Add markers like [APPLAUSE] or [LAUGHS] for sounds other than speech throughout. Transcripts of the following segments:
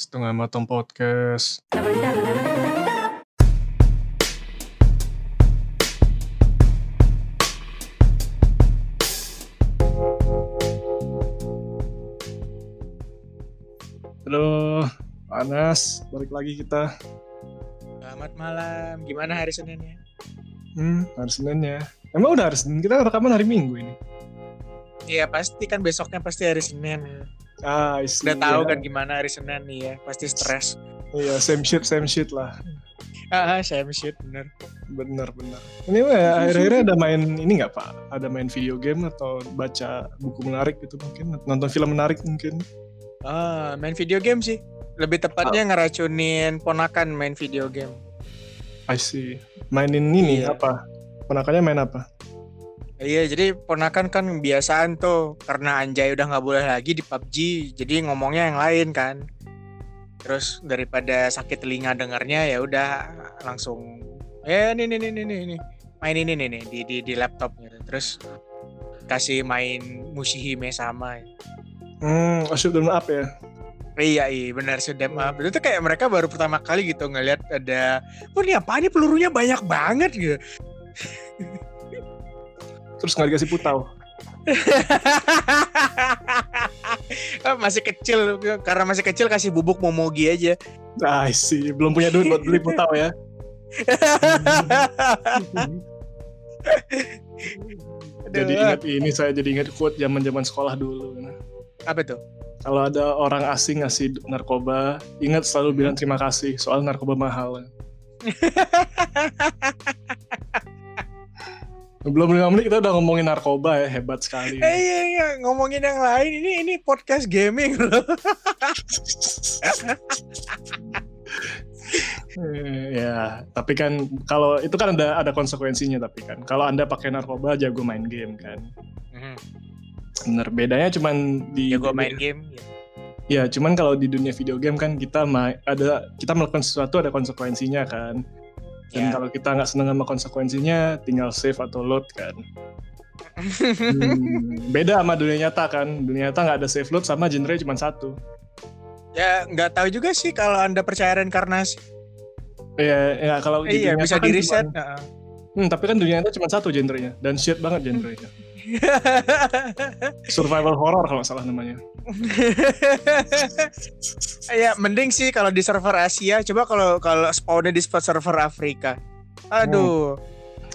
Setengah Matang Podcast. Halo, panas. Balik lagi kita. Selamat malam. Gimana hari Seninnya? Hmm, hari Senin ya. Emang udah hari Senin? Kita rekaman hari Minggu ini. Iya pasti kan besoknya pasti hari Senin. Ah, I see. Udah tahu Ya. kan gimana hari Senin nih ya. Pasti stres. Iya, same shit, same shit lah. Ah, saya shit bener. Bener, bener. Ini mah ya, akhir-akhirnya ada main ini nggak Pak? Ada main video game atau baca buku menarik gitu mungkin? Nonton film menarik mungkin? Ah, main video game sih. Lebih tepatnya ngeracunin ponakan main video game. I see. Mainin ini Iya. apa? Ponakannya main apa? Iya, jadi ponakan kan kebiasaan tuh karena Anjay udah nggak boleh lagi di PUBG, jadi ngomongnya yang lain kan. Terus daripada sakit telinga dengarnya ya udah langsung eh ini nih nih nih. main ini nih nih di di di laptopnya. Terus kasih main Mushihime sama. Hmm, oh, shoot 'em up ya? Iya iya benar sudah maaf. Itu tuh kayak mereka baru pertama kali gitu ngelihat ada, oh ini apa ini pelurunya banyak banget gitu. [LAUGHS] Terus nggak dikasih putau? Ah, [LAUGHS] masih kecil karena masih kecil kasih bubuk momogi aja. Ah, I see. Belum punya duit buat beli putau ya? [LAUGHS] jadi ingat ini, saya jadi ingat quote zaman-zaman sekolah dulu. apa tuh? Kalau ada orang asing ngasih narkoba, ingat selalu bilang terima kasih, soal narkoba mahal. [LAUGHS] Belum lima menit kita udah ngomongin narkoba ya, hebat sekali. Eh iya, iya ngomongin yang lain ini ini podcast gaming loh. [LAUGHS] Eh, ya, tapi kan kalau itu kan ada ada konsekuensinya tapi kan. Kalau Anda pakai narkoba jago main game kan. Bener, bedanya cuman di ya gue main game. Ya. Ya, cuman kalau di dunia video game kan kita ma- ada kita melakukan sesuatu ada konsekuensinya kan. Dan Ya. kalau kita nggak seneng sama konsekuensinya, tinggal save atau load kan. [LAUGHS] Hmm, beda sama dunia nyata kan. Dunia nyata nggak ada save load sama genre cuma satu. ya nggak tahu juga sih kalau anda percaya reinkarnasi. Ya, ya kalau di iya bisa kan di reset. cuman- Hmm, tapi kan dunia nyata cuma satu genrenya dan shit banget genrenya. [LAUGHS] Survival horror kalau salah namanya. [LAUGHS] ya mending sih kalau di server Asia. Coba kalau kalau spawnnya di spot server Afrika. Aduh.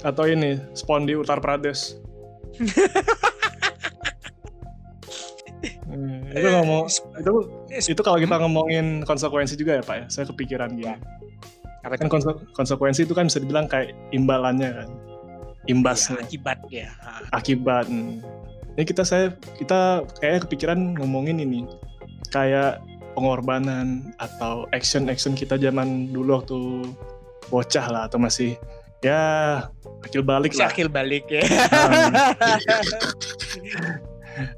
Atau ini spawn di Uttar Pradesh. [LAUGHS] Hmm, itu ngomong itu itu kalau kita ngomongin konsekuensi juga ya pak ya saya kepikiran gini Apa kan konse- konsekuensi itu kan bisa dibilang kayak imbalannya kan Ya, imbasnya akibat ya. akibat hmm. Ini kita saya kita kayak kepikiran ngomongin ini kayak pengorbanan atau action action kita zaman dulu waktu bocah lah atau masih ya akil balik lah akil balik ya. [LAUGHS]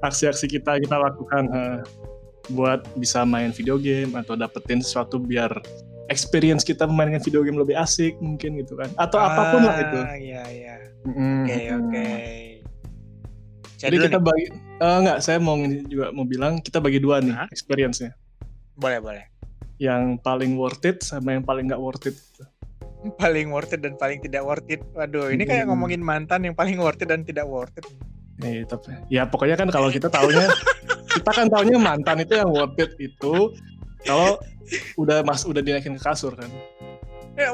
aksi-aksi kita kita lakukan eh, buat bisa main video game atau dapetin sesuatu biar experience kita memainkan video game lebih asik mungkin gitu kan atau apa pun lah itu Ah, Iya iya. Mm-mm. Oke oke. Saya jadi kita nih. bagi eh, enggak saya mau juga mau bilang kita bagi dua nih Hah? experience-nya boleh boleh. yang paling worth it sama yang paling nggak worth it [LAUGHS] Paling worth it dan paling tidak worth it. Waduh, ini kayak Hmm. ngomongin mantan yang paling worth it dan tidak worth it. Eh, tapi ya pokoknya kan kalau kita taunya [LAUGHS] kita kan taunya mantan itu yang worth it itu kalau udah mas udah dinaikin ke kasur kan Ya,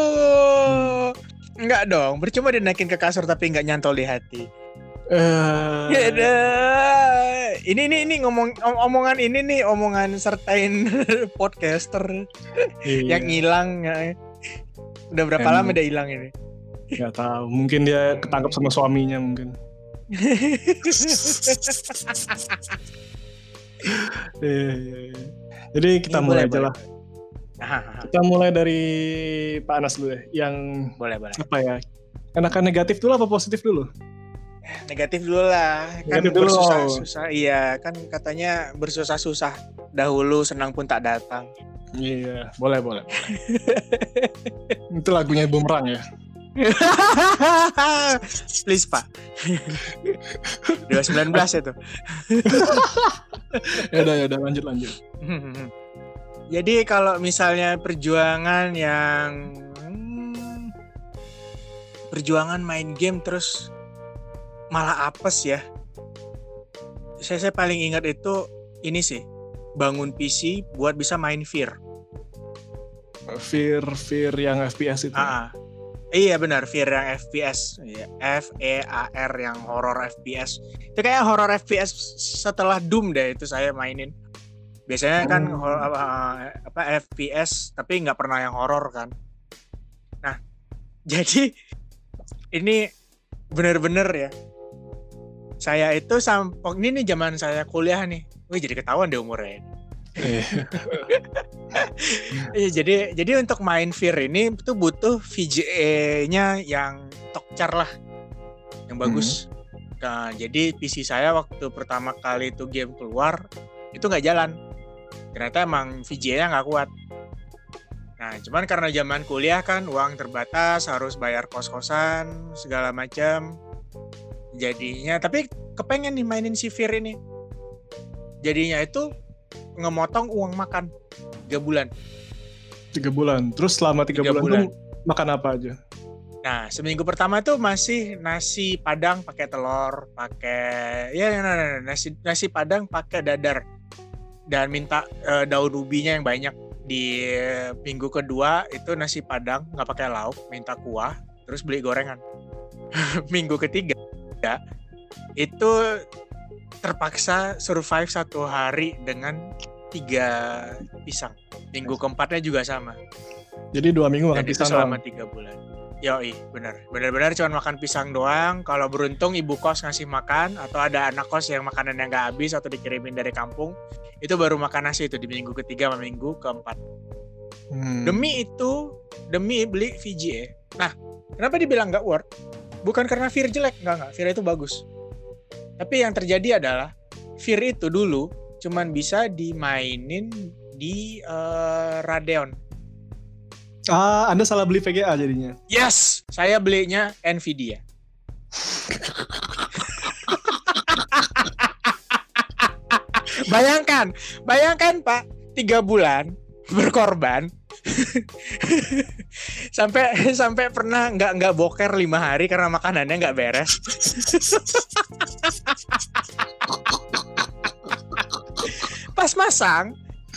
waduh. Enggak dong, percuma dinaikin ke kasur tapi nggak nyantol di hati. Eh Yada. Ini ini ini ngomong om- omongan ini nih omongan sertain [LAUGHS] podcaster iya, yang hilang. ya. Udah berapa Emang. lama dia hilang ini? nggak tahu mungkin dia ketangkap sama suaminya mungkin [LAUGHS] Iya, iya, iya. jadi kita Iya, mulai boleh, aja lah Ah, kita mulai dari Pak Anas dulu deh yang boleh boleh. apa ya enakan negatif dulu apa positif dulu Negatif dulu lah. Kan Negatif dulu. bersusah-susah. Iya, kan katanya bersusah-susah dahulu senang pun tak datang. iya boleh boleh [LAUGHS] itu lagunya bumerang ya [LAUGHS] Please pak 2019 itu [LAUGHS] ya udah ya udah lanjut lanjut Jadi kalau misalnya perjuangan yang hmm, perjuangan main game terus malah apes ya. Saya saya paling ingat itu ini sih bangun PC buat bisa main Fear. Fear Fear yang FPS itu. Ah, ah. Iya benar, Fear yang FPS, Iya, F E A R yang horror FPS. Itu kayak horror FPS setelah Doom deh itu saya mainin. Biasanya kan Oh. hor- apa, apa FPS tapi nggak pernah yang horor kan. Nah, [LAUGHS] jadi ini bener-bener ya. Saya itu sampai ini nih zaman saya kuliah nih. Wih jadi ketahuan deh umurnya. Eh, Iya, jadi jadi untuk main Fear ini tuh butuh VGA-nya yang tokcar lah, yang bagus. Nah, jadi PC saya waktu pertama kali itu game keluar itu nggak jalan. Ternyata emang VGA-nya nggak kuat. Nah, cuman karena zaman kuliah kan uang terbatas, harus bayar kos-kosan segala macam. Jadinya, tapi kepengen nih mainin si Fear ini. Jadinya itu ngemotong uang makan tiga bulan. tiga bulan. Terus selama tiga, Tiga bulan, bulan. tuh makan apa aja? Nah, seminggu pertama itu masih nasi padang pakai telur, pakai ya nah, nah, nah, nasi nasi padang pakai dadar dan minta eh, daun ubinya yang banyak. Di eh, minggu kedua itu nasi padang nggak pakai lauk, minta kuah, terus beli gorengan. [LAUGHS] minggu ketiga ya, itu terpaksa survive satu hari dengan tiga pisang. Minggu keempatnya juga sama. Jadi dua minggu makan Dan pisang selama doang. tiga bulan. Yoi, bener. Bener-bener cuma makan pisang doang. Kalau beruntung ibu kos ngasih makan atau ada anak kos yang makanannya nggak habis atau dikirimin dari kampung, itu baru makan nasi itu di minggu ketiga sama minggu keempat. Hmm. Demi itu, demi beli VGA. Nah, kenapa dibilang nggak worth? Bukan karena Fear jelek, nggak nggak. Fear itu bagus. Tapi yang terjadi adalah Fear itu dulu cuman bisa dimainin di eh, Radeon. Ah, Anda salah beli VGA jadinya. Yes, saya belinya Nvidia. [LAUGHS] bayangkan, bayangkan Pak, tiga bulan berkorban [LAUGHS] sampai sampai pernah nggak nggak boker lima hari karena makanannya nggak beres. [LAUGHS] pas masang,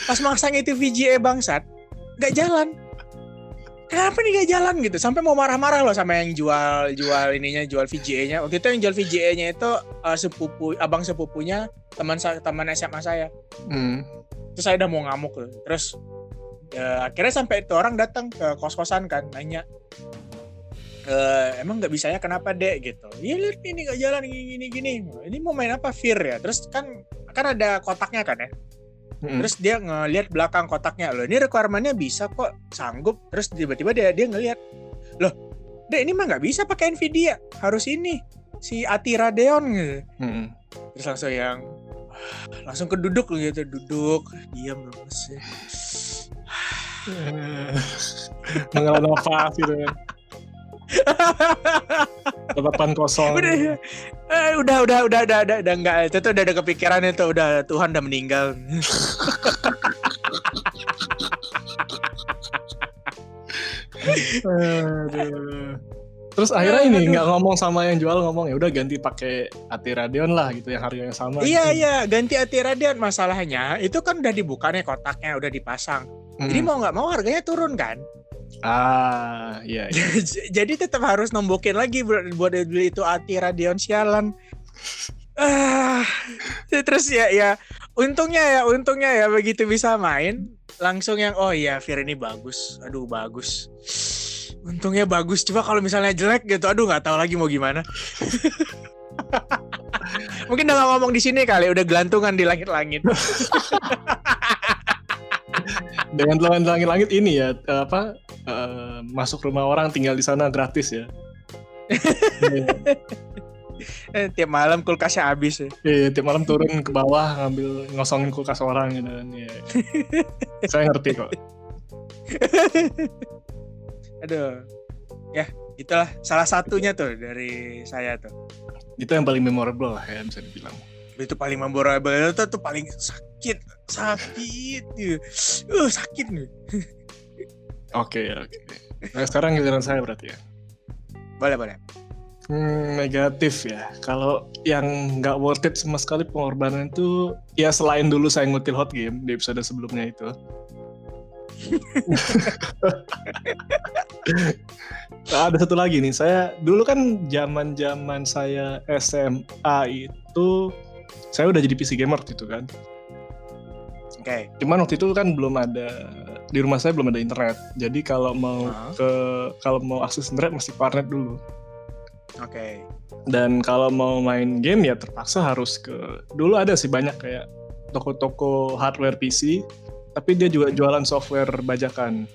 pas masang itu VGA bangsat, nggak jalan. Kenapa nih gak jalan gitu? Sampai mau marah-marah loh sama yang jual jual ininya jual VGA-nya waktu itu yang jual VGA-nya itu uh, sepupu abang sepupunya teman teman SMA saya. Hmm. terus saya udah mau ngamuk loh. Terus ya, akhirnya sampai itu orang datang ke kos-kosan kan nanya "Eh, emang nggak bisanya kenapa dek gitu iya lihat ini nggak jalan gini gini gini ini mau main apa Fear ya terus kan kan ada kotaknya kan ya Hmm. Terus dia ngelihat belakang kotaknya loh. Ini requirement-nya bisa kok sanggup. Terus tiba-tiba dia dia ngelihat loh, deh ini mah nggak bisa pakai Nvidia, harus ini si Ati Radeon gitu. Hmm. Terus langsung yang langsung keduduk gitu, duduk, diam lemes. Ya. Mengelola nafas gitu kan. Kosong. udah, eh, udah, udah, udah, udah, udah, udah enggak. Itu tuh udah ada kepikiran itu, udah Tuhan udah meninggal. Terus akhirnya ini nggak ngomong sama yang jual ngomong ya udah ganti pakai Ati Radeon lah gitu yang harganya sama. iya, gitu. iya, ganti Ati Radeon. Masalahnya itu kan udah dibuka nih kotaknya, udah dipasang. Hmm. Jadi mau nggak mau harganya turun kan? ah iya. iya. [LAUGHS] Jadi tetap harus nombokin lagi buat buat beli itu Ati Radeon sialan. Ah, terus ya ya untungnya ya untungnya ya begitu bisa main langsung yang oh iya Fir ini bagus. Aduh bagus. Untungnya bagus. Coba kalau misalnya jelek gitu, aduh nggak tahu lagi mau gimana. [LAUGHS] Mungkin udah ngomong di sini kali, udah gelantungan di langit-langit. [LAUGHS] Dengan telan langit-langit ini ya eh, apa eh, masuk rumah orang tinggal di sana gratis ya. [LAUGHS] Eh, tiap malam kulkasnya habis ya. Iya, tiap malam turun ke bawah ngambil ngosongin kulkas orang gitu kan. Iya. [LAUGHS] Saya ngerti kok. [LAUGHS] Aduh. Ya, itulah salah satunya tuh dari saya tuh. Itu yang paling memorable lah ya bisa dibilang. Itu paling memorable itu tuh paling sakit. Sakit nih uh sakit nih Oke, oke. Nah, sekarang giliran saya berarti ya. boleh boleh Hmm, negatif ya. Kalau yang nggak worth it sama sekali pengorbanan itu, ya selain dulu saya ngutil hot game di episode sebelumnya itu. Nah, [LAUGHS] ada satu lagi nih, saya dulu kan zaman zaman saya SMA itu saya udah jadi PC gamer gitu kan. Oke Cuman waktu itu kan belum ada di rumah saya belum ada internet. Jadi kalau mau Ah. ke kalau mau akses internet mesti warnet dulu. oke Dan kalau mau main game ya terpaksa harus ke dulu ada sih banyak kayak toko-toko hardware PC, tapi dia juga jualan software bajakan.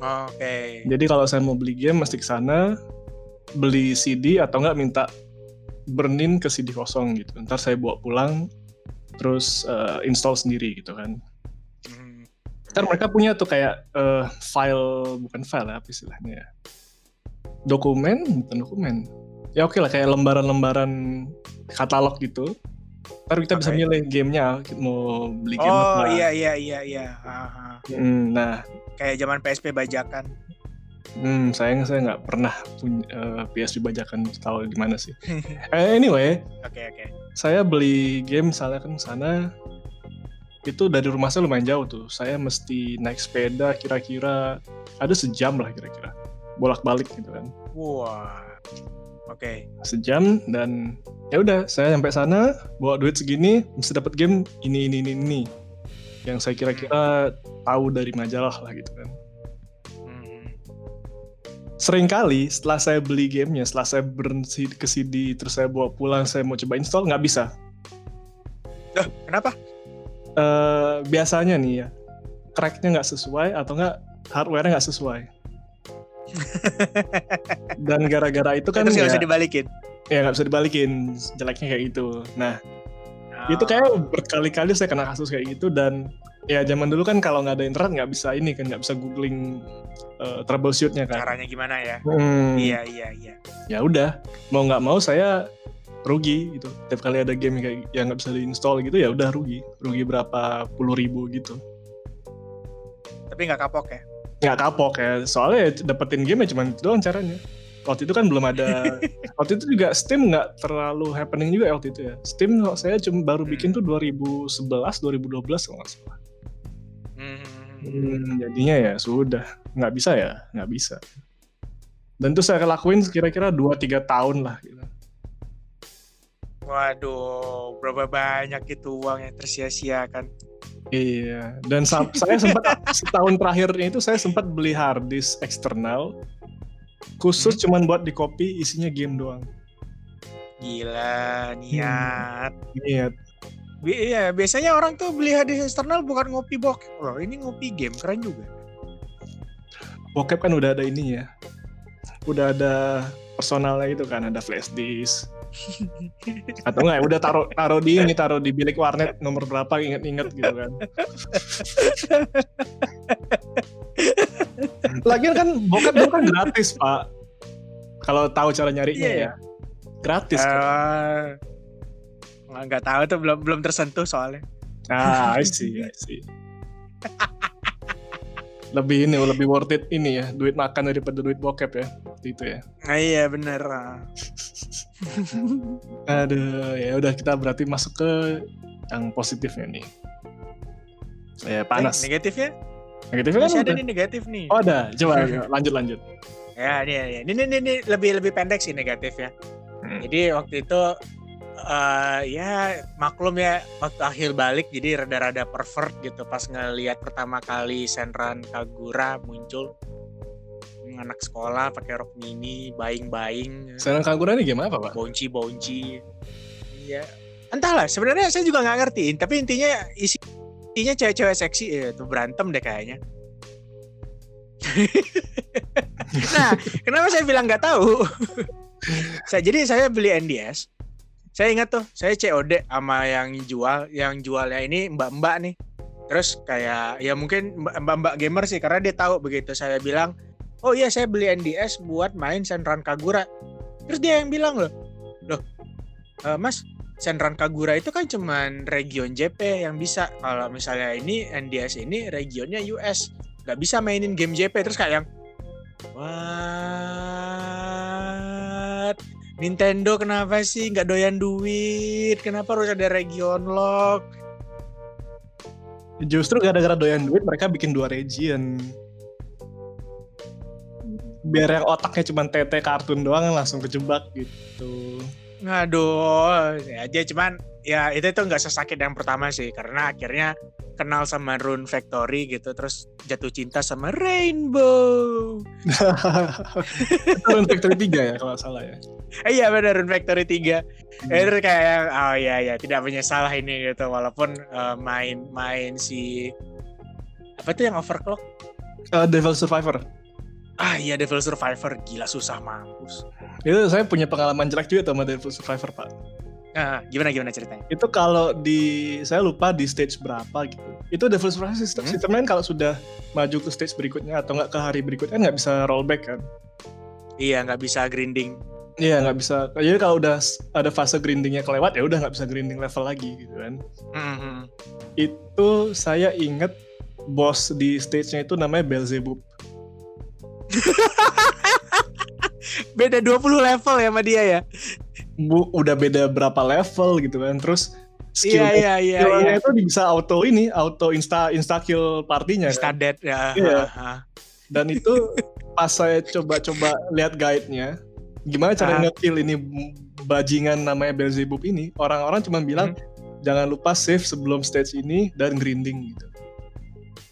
oke Jadi kalau saya mau beli game mesti ke sana beli CD atau enggak minta burn-in ke CD kosong gitu. Ntar saya bawa pulang terus eh, install sendiri gitu kan. Hmm, Ntar mereka punya tuh kayak eh, file bukan file ya, apa istilahnya ya. Dokumen, bukan dokumen. Ya oke lah kayak lembaran-lembaran katalog gitu. Ntar kita bisa Oke. milih gamenya mau beli game oh apa. iya iya iya iya Aha. Hmm, nah, kayak zaman PSP bajakan hmm, sayang saya nggak pernah punya eh, PSP bajakan tahu di mana sih. [LAUGHS] Eh, anyway, oke oke saya beli game misalnya kan sana itu dari rumah saya lumayan jauh tuh. Saya mesti naik sepeda kira-kira ada sejam lah kira-kira bolak-balik gitu kan. wah oke Sejam dan ya udah saya sampai sana bawa duit segini mesti dapat game ini ini ini ini yang saya kira-kira tahu dari majalah lah gitu kan. Sering kali setelah saya beli gamenya, setelah saya berhenti ke CD terus saya bawa pulang saya mau coba install nggak bisa. Duh, kenapa eh biasanya nih ya cracknya nggak sesuai atau nggak hardware-nya nggak sesuai [LAUGHS] dan gara-gara itu kan terus nggak ya, bisa dibalikin ya nggak bisa dibalikin jeleknya kayak gitu nah Ah. itu kayak berkali-kali saya kena kasus kayak gitu dan ya zaman dulu kan kalau nggak ada internet nggak bisa ini kan nggak bisa googling eh, troubleshootnya kan. Caranya gimana ya? Hmm, iya iya iya. Ya udah mau nggak mau saya rugi gitu. Tiap kali ada game kayak yang nggak bisa diinstal gitu ya udah rugi. Rugi berapa puluh ribu gitu. Tapi nggak kapok ya? Nggak kapok ya. Soalnya ya dapetin game ya cuma itu doang caranya. Waktu itu kan belum ada [LAUGHS] waktu itu juga Steam nggak terlalu happening juga ya waktu itu ya. Steam saya cuma baru bikin tuh 2011 2012 kalau nggak salah Hmm. Hmm, jadinya ya sudah nggak bisa ya nggak bisa dan itu saya lakuin kira-kira 2-3 tahun lah gitu. Waduh, berapa banyak itu uang yang tersia-siakan. Iya, dan sa- saya sempat [LAUGHS] setahun terakhirnya itu saya sempat beli hard disk eksternal khusus cuman buat di copy isinya game doang. Gila, niat. Iya, Bi- Iya, biasanya orang tuh beli hadis eksternal bukan ngopi bokep loh. Ini ngopi game, keren juga. bokep kan udah ada ininya. Udah ada personalnya itu kan, ada flash disk. [LAUGHS] Atau enggak, ya udah taruh taruh di ini, taruh di bilik warnet nomor berapa inget-inget gitu kan. [LAUGHS] Lagian kan bokep dulu kan gratis, Pak. Kalau tahu cara nyarinya Iya, ya. Gratis. kan. Eh, nggak- nggak tahu tuh belum belum tersentuh soalnya. Ah, I see, I see. lebih ini, lebih worth it ini ya, duit makan daripada duit bokep ya, waktu itu ya. Nah, iya bener. [LAUGHS] Aduh, ya udah kita berarti masuk ke yang positifnya nih. Ya panas. Eh, negatifnya? Negatifnya kan Masih ada udah. nih negatif nih. Oh ada, coba [LAUGHS] lanjut lanjut. Ya, ini, ini, ini, ini, ini lebih lebih pendek sih negatifnya. Hmm. Jadi waktu itu eh ya maklum ya waktu akhir balik jadi rada-rada pervert gitu pas ngelihat pertama kali Senran Kagura muncul anak sekolah pakai rok mini, baing-baing, Sekarang Kagura ini game apa pak? bonci-bonci. Iya. Entahlah, sebenarnya saya juga nggak ngertiin, tapi intinya isi intinya cewek-cewek seksi ya, itu berantem deh kayaknya. [LAUGHS] nah, kenapa saya bilang nggak tahu? [LAUGHS] saya jadi saya beli NDS. Saya ingat tuh, saya COD sama yang jual, yang jualnya ini mbak-mbak nih. Terus kayak ya mungkin mbak-mbak gamer sih karena dia tahu begitu saya bilang, "Oh iya, saya beli NDS buat main Senran Kagura." Terus dia yang bilang loh, "Loh, eh, Mas, Senran Kagura itu kan cuman region JP yang bisa. Kalau misalnya ini NDS ini regionnya US. Gak bisa mainin game JP terus kayak yang What? Nintendo kenapa sih nggak doyan duit? Kenapa harus ada region lock? Justru gara-gara doyan duit mereka bikin dua region. Biar yang otaknya cuma TT kartun doang langsung kejebak gitu. Aduh, ya aja cuman ya itu itu nggak sesakit yang pertama sih karena akhirnya kenal sama Rune Factory gitu terus jatuh cinta sama Rainbow. [LAUGHS] Rune Factory 3 ya kalau salah ya. Eh, iya benar Rune Factory 3. Hmm. Itu kayak oh iya ya tidak menyesal ini gitu walaupun uh, main main si apa tuh yang overclock? Uh, Devil Survivor. Ah iya Devil Survivor gila susah mampus. Itu saya punya pengalaman jelek juga sama Devil Survivor pak. Nah, gimana gimana ceritanya? Itu kalau di saya lupa di stage berapa gitu. Itu Devil Survivor sistem, hmm? sistem lain kalau sudah maju ke stage berikutnya atau nggak ke hari berikutnya nggak bisa rollback kan? Iya nggak bisa grinding. Iya nggak bisa. Jadi kalau udah ada fase grindingnya kelewat ya udah nggak bisa grinding level lagi gitu kan. Mm-hmm. Itu saya inget bos di stage-nya itu namanya Belzebub. [LAUGHS] beda 20 level ya sama dia ya Bu, udah beda berapa level gitu kan terus skill iya, iya, iya, iya. itu bisa auto ini auto insta insta kill partinya insta kan? dead ya iya. dan itu pas saya coba-coba lihat guide-nya gimana cara uh. ngekill ini bajingan namanya Belzebub ini orang-orang cuma bilang hmm. jangan lupa save sebelum stage ini dan grinding gitu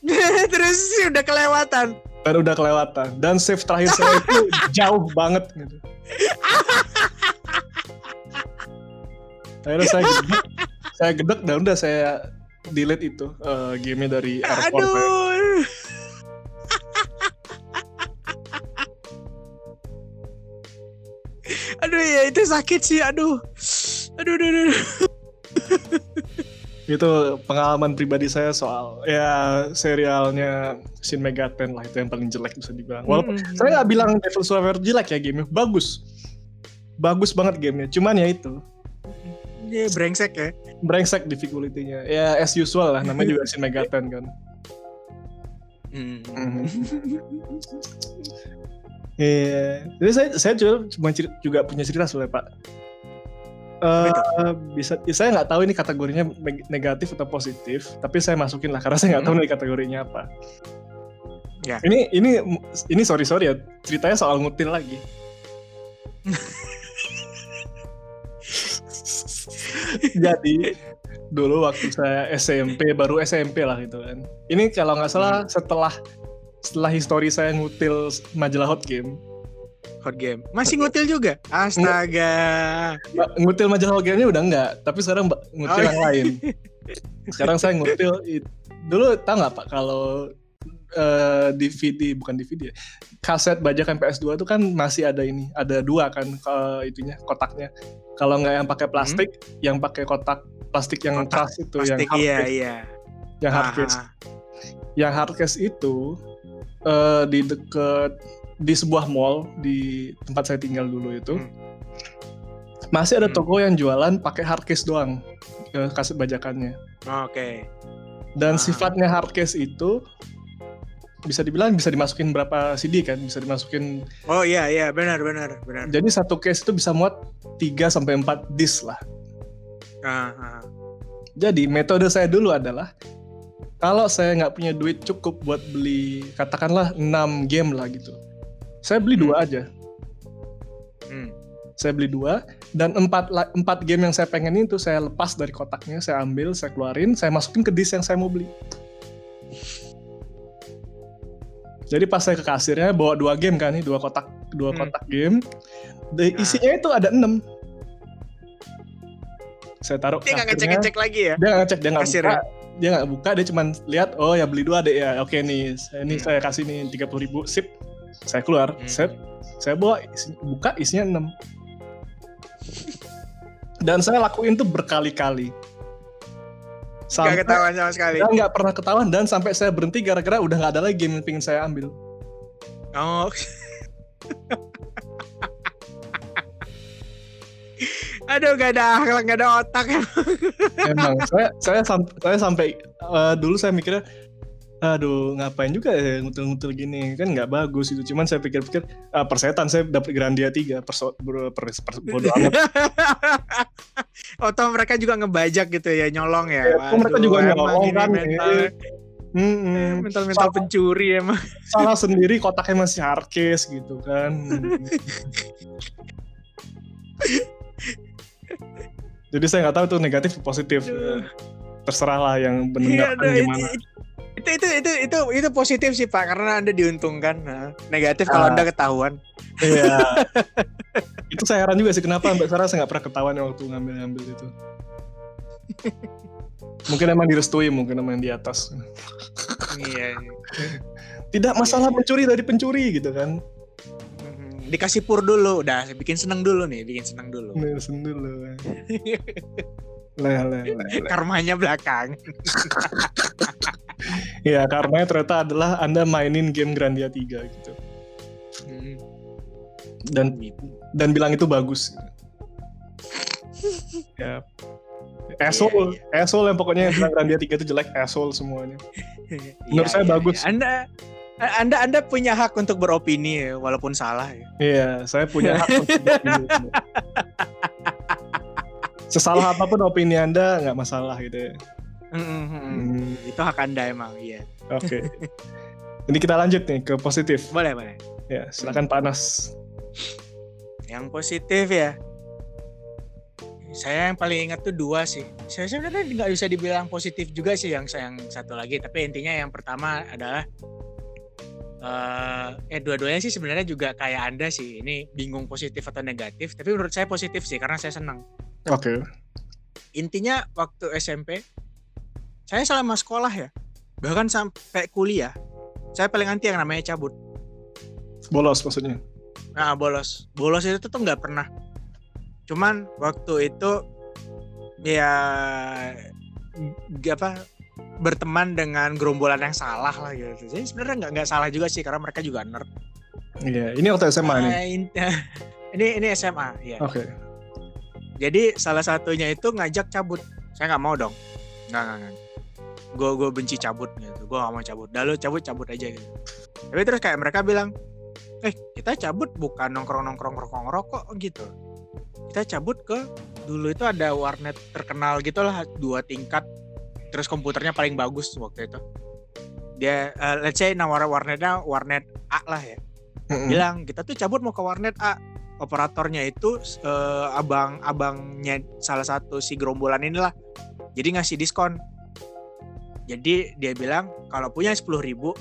[LAUGHS] terus sih udah kelewatan dan udah kelewatan dan save terakhir saya itu [LAUGHS] jauh banget gitu [LAUGHS] akhirnya saya gedek saya gedek dan udah saya delete itu uh, gamenya dari Aduh. aduh ya itu sakit sih aduh aduh aduh, aduh. itu pengalaman pribadi saya soal ya serialnya Shin Megami lah itu yang paling jelek bisa dibilang. Walaupun hmm. saya nggak bilang Devil Survivor jelek ya game bagus, bagus banget gamenya. Cuman ya itu, ya brengsek ya. Brengsek difficulty-nya. Ya as usual lah, namanya juga Shin Megami kan. Hmm. hmm. Iya, yeah. jadi saya saya juga cuma juga punya cerita soalnya Pak Uh, bisa ya saya nggak tahu ini kategorinya negatif atau positif tapi saya masukin lah karena saya nggak tahu hmm. nih kategorinya apa ya. ini ini ini sorry sorry ya ceritanya soal ngutil lagi [LAUGHS] jadi dulu waktu saya SMP baru SMP lah gitu kan ini kalau nggak salah hmm. setelah setelah histori saya ngutil majalah hot game Hot Game. Masih ngutil juga? Astaga. Ngutil majalah Hot Game-nya udah enggak, tapi sekarang ngutil oh. yang lain. [LAUGHS] Sekarang saya ngutil dulu tau nggak Pak kalau uh, eh, DVD bukan DVD ya. Kaset bajakan PS2 itu kan masih ada ini, ada dua kan uh, itunya kotaknya. Kalau nggak yang pakai plastik, hmm? yang pakai kotak plastik yang keras itu plastik, yang hard iya, iya. Yang hard case. Yang hard case itu uh, di deket di sebuah mall di tempat saya tinggal dulu itu hmm. masih ada hmm. toko yang jualan pakai hardcase doang kaset bajakannya. Oke. Okay. Dan ah. sifatnya hardcase itu bisa dibilang bisa dimasukin berapa CD kan? Bisa dimasukin Oh iya iya benar benar benar. Jadi satu case itu bisa muat 3 sampai 4 disk lah. Ah, ah. Jadi metode saya dulu adalah kalau saya nggak punya duit cukup buat beli katakanlah 6 game lah gitu saya beli hmm. dua aja. Hmm. Saya beli dua dan empat empat game yang saya pengen itu saya lepas dari kotaknya, saya ambil, saya keluarin, saya masukin ke disk yang saya mau beli. Jadi pas saya ke kasirnya bawa dua game kan nih, dua kotak dua hmm. kotak game. De, nah. isinya itu ada enam. Saya taruh. Dia nggak ngecek-ngecek lagi ya? Dia nggak ngecek, dia nggak buka. Dia nggak buka, dia cuma lihat, oh ya beli dua deh ya. Oke nih, ini hmm. saya kasih nih tiga puluh ribu, sip saya keluar hmm. saya saya bawa isi, buka isinya 6 dan saya lakuin tuh berkali-kali sampai gak ketahuan sama sekali. Dan nggak pernah ketahuan dan sampai saya berhenti gara-gara udah nggak ada lagi game yang pengen saya ambil. Oh. [LAUGHS] Aduh gak ada akhlak, gak ada otak Emang saya saya sam- saya sampai eh, dulu saya mikirnya aduh ngapain juga ya ngutul-ngutul gini kan nggak bagus itu cuman saya pikir-pikir ah, persetan saya dapat Grandia 3 perso per, per, per, bodo [LAUGHS] amat Atau mereka juga ngebajak gitu ya, nyolong ya. Ya, itu mereka juga nyolong kan, mental, eh. Mm-mm. mental mental Salah- pencuri emang. salah sendiri kotaknya masih hardcase gitu kan [LAUGHS] jadi saya nggak tahu itu negatif atau positif Aduh. terserah lah yang Iya, benar itu, gimana itu, itu itu itu itu positif sih pak karena anda diuntungkan. Nah, negatif kalau Ah. anda ketahuan. Iya. [LAUGHS] itu saya heran juga sih kenapa sampai sekarang saya nggak pernah ketahuan waktu ngambil-ngambil itu. mungkin emang direstui, mungkin emang di atas. iya. Tidak masalah mencuri dari pencuri gitu kan. Mhm. Dikasih pur dulu, udah bikin seneng dulu nih, bikin seneng dulu. Nelson dulu. [LAUGHS] Lah, lah, lah, lah. Karmanya belakang. [LAUGHS] Iya, karena ternyata adalah Anda mainin game Grandia 3 gitu. Hmm. Dan dan bilang itu bagus. [LAUGHS] ya. Asshole, Iya, asshole yang pokoknya yang bilang Grandia 3 itu jelek, asshole semuanya. Menurut Iya, saya iya, bagus. Anda anda Anda punya hak untuk beropini ya, walaupun salah ya. Iya, saya punya hak untuk beropini. [LAUGHS] Sesalah apa pun opini Anda nggak masalah gitu ya. Hmm, Itu hak Anda emang, iya. Oke. Ini kita lanjut nih ke positif. Boleh, boleh. Ya, silakan panas. Yang positif ya. Saya yang paling ingat tuh dua sih. Saya sebenarnya nggak bisa dibilang positif juga sih yang yang satu lagi. Tapi intinya yang pertama adalah eh eh dua-duanya sih sebenarnya juga kayak anda sih. Ini bingung positif atau negatif. Tapi menurut saya positif sih karena saya senang. Oke. Intinya waktu SMP saya selama sekolah ya, bahkan sampai kuliah, saya paling anti yang namanya cabut. Bolos maksudnya. Nah, bolos. Bolos itu tuh nggak pernah. Cuman waktu itu ya apa berteman dengan gerombolan yang salah lah gitu. Jadi sebenarnya nggak nggak salah juga sih karena mereka juga nerd. Iya, ini waktu SMA nih. Ah, in- [LAUGHS] ini ini SMA ya. Oke. Jadi salah satunya itu ngajak cabut. Saya nggak mau dong. Nggak nggak nggak. Gue gue benci cabut gitu. Gue nggak mau cabut. Dah lu cabut cabut aja gitu. Tapi terus kayak mereka bilang, eh kita cabut bukan nongkrong nongkrong nongkrong rokok gitu. Kita cabut ke dulu itu ada warnet terkenal gitulah dua tingkat. Terus komputernya paling bagus waktu itu. Dia eh, let's say nama warnetnya warnet A lah ya bilang kita tuh cabut mau ke warnet A operatornya itu eh, abang abangnya salah satu si gerombolan inilah jadi ngasih diskon jadi dia bilang kalau punya 10.000 ribu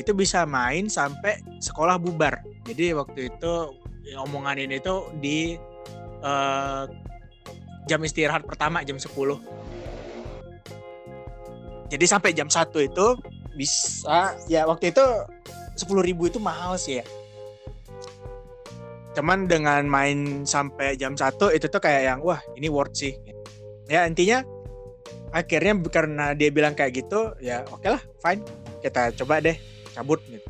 itu bisa main sampai sekolah bubar. Jadi waktu itu ya, omongan ini tuh di eh, jam istirahat pertama jam 10 jadi sampai jam 1 itu bisa ya waktu itu 10.000 ribu itu mahal sih ya. Cuman dengan main sampai jam 1 itu tuh kayak yang wah ini worth sih. Ya intinya akhirnya karena dia bilang kayak gitu ya oke lah fine. Kita coba deh cabut gitu.